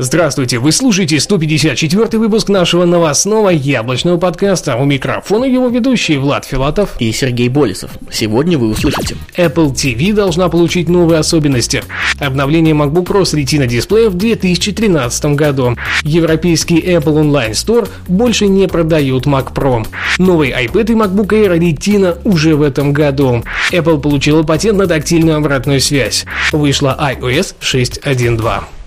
Здравствуйте, вы слушаете 154 выпуск нашего новостного яблочного подкаста. У микрофона его ведущие Влад Филатов и Сергей Болесов. Сегодня вы услышите. Apple TV должна получить новые особенности. Обновление MacBook Pro с Retina дисплеем в 2013 году. Европейский Apple Online Store больше не продают Mac Pro. Новый iPad и MacBook Air Retina уже в этом году. Apple получила патент на тактильную обратную связь. Вышла iOS 6.1.2.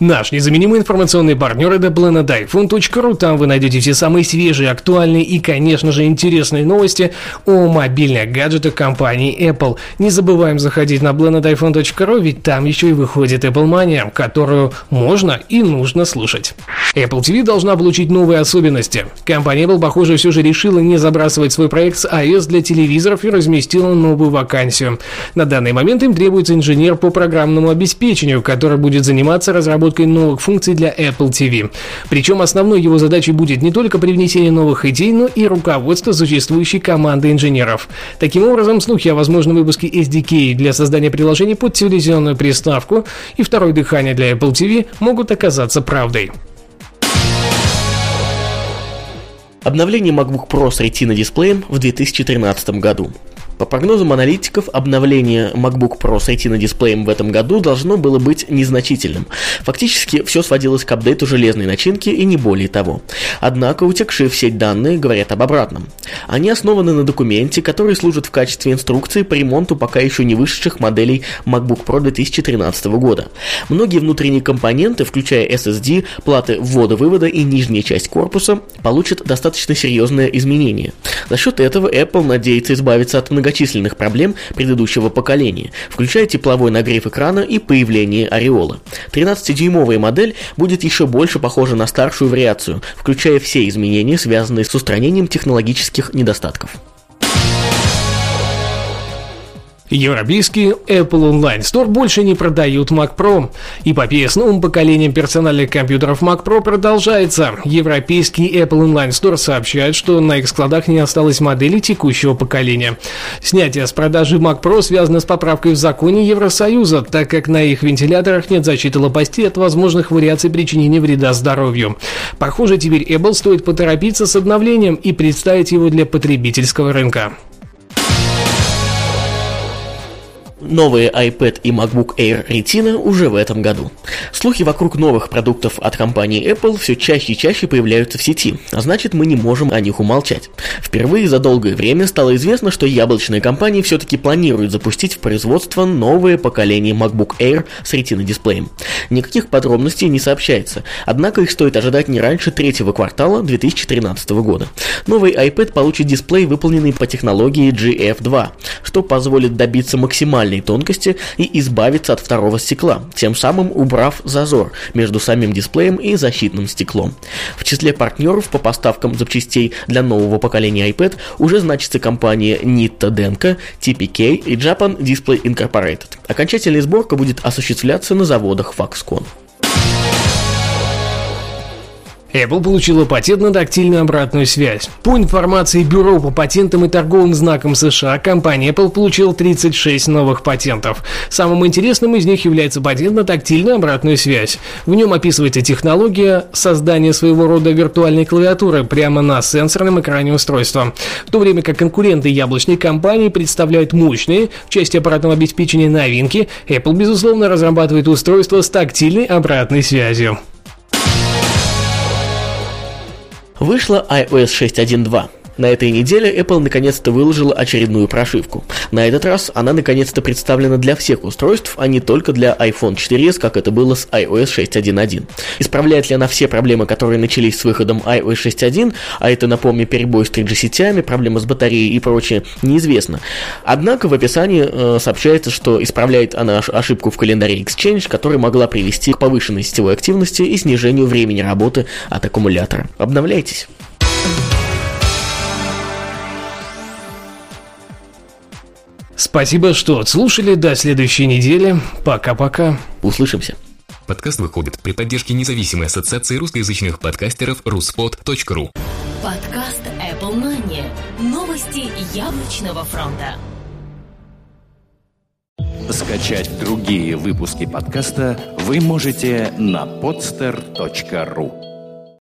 Наш незаменимый информационный партнер это planetiphone.ru. Там вы найдете все самые свежие, актуальные и, конечно же, интересные новости о мобильных гаджетах компании Apple. Не забываем заходить на planetiphone.ru, ведь там еще и выходит Apple Mania, которую можно и нужно слушать. Apple TV должна получить новые особенности. Компания Apple, похоже, все же решила не забрасывать свой проект с iOS для телевизоров и разместила новую вакансию. На данный момент им требуется инженер по программному обеспечению, который будет заниматься разработкой разработкой новых функций для Apple TV. Причем основной его задачей будет не только привнесение новых идей, но и руководство существующей командой инженеров. Таким образом, слухи о возможном выпуске SDK для создания приложений под телевизионную приставку и второе дыхание для Apple TV могут оказаться правдой. Обновление MacBook Pro с Retina дисплеем в 2013 году. По прогнозам аналитиков, обновление MacBook Pro с Retina дисплеем в этом году должно было быть незначительным. Фактически все сводилось к апдейту железной начинки и не более того. Однако утекшие в сеть данные говорят об обратном. Они основаны на документе, который служит в качестве инструкции по ремонту пока еще не вышедших моделей MacBook Pro 2013 года. Многие внутренние компоненты, включая SSD, платы ввода-вывода и нижняя часть корпуса, получат достаточно серьезные изменения. За счет этого Apple надеется избавиться от многочисленных многочисленных проблем предыдущего поколения, включая тепловой нагрев экрана и появление ореола. 13-дюймовая модель будет еще больше похожа на старшую вариацию, включая все изменения, связанные с устранением технологических недостатков. Европейский Apple Online Store больше не продают Mac Pro. Эпопея с новым поколением персональных компьютеров Mac Pro продолжается. Европейский Apple Online Store сообщает, что на их складах не осталось моделей текущего поколения. Снятие с продажи Mac Pro связано с поправкой в законе Евросоюза, так как на их вентиляторах нет защиты лопастей от возможных вариаций причинения вреда здоровью. Похоже, теперь Apple стоит поторопиться с обновлением и представить его для потребительского рынка. Новые iPad и MacBook Air Retina уже в этом году. Слухи вокруг новых продуктов от компании Apple все чаще и чаще появляются в сети, а значит мы не можем о них умолчать. Впервые за долгое время стало известно, что яблочные компании все-таки планируют запустить в производство новое поколение MacBook Air с Retina дисплеем. Никаких подробностей не сообщается, однако их стоит ожидать не раньше третьего квартала 2013 года. Новый iPad получит дисплей, выполненный по технологии GF2, что позволит добиться максимальной средней тонкости и избавиться от второго стекла, тем самым убрав зазор между самим дисплеем и защитным стеклом. В числе партнеров по поставкам запчастей для нового поколения iPad уже значится компания Nitta Denko, TPK и Japan Display Incorporated. Окончательная сборка будет осуществляться на заводах Foxconn. Apple получила патент на тактильную обратную связь. По информации Бюро по патентам и торговым знакам США, компания Apple получила 36 новых патентов. Самым интересным из них является патент на тактильную обратную связь. В нем описывается технология создания своего рода виртуальной клавиатуры прямо на сенсорном экране устройства. В то время как конкуренты яблочной компании представляют мощные в части аппаратного обеспечения новинки, Apple, безусловно, разрабатывает устройство с тактильной обратной связью. Вышла iOS 6.1.2. На этой неделе Apple наконец-то выложила очередную прошивку. На этот раз она наконец-то представлена для всех устройств, а не только для iPhone 4s, как это было с iOS 6.1.1. Исправляет ли она все проблемы, которые начались с выходом iOS 6.1, а это, напомню, перебой с 3G-сетями, проблемы с батареей и прочее, неизвестно. Однако в описании э, сообщается, что исправляет она ошибку в календаре Exchange, которая могла привести к повышенной сетевой активности и снижению времени работы от аккумулятора. Обновляйтесь! Спасибо, что слушали. До следующей недели. Пока-пока. Услышимся. Подкаст выходит при поддержке независимой ассоциации русскоязычных подкастеров ruspod.ru Подкаст Apple Money. Новости яблочного фронта. Скачать другие выпуски подкаста вы можете на podster.ru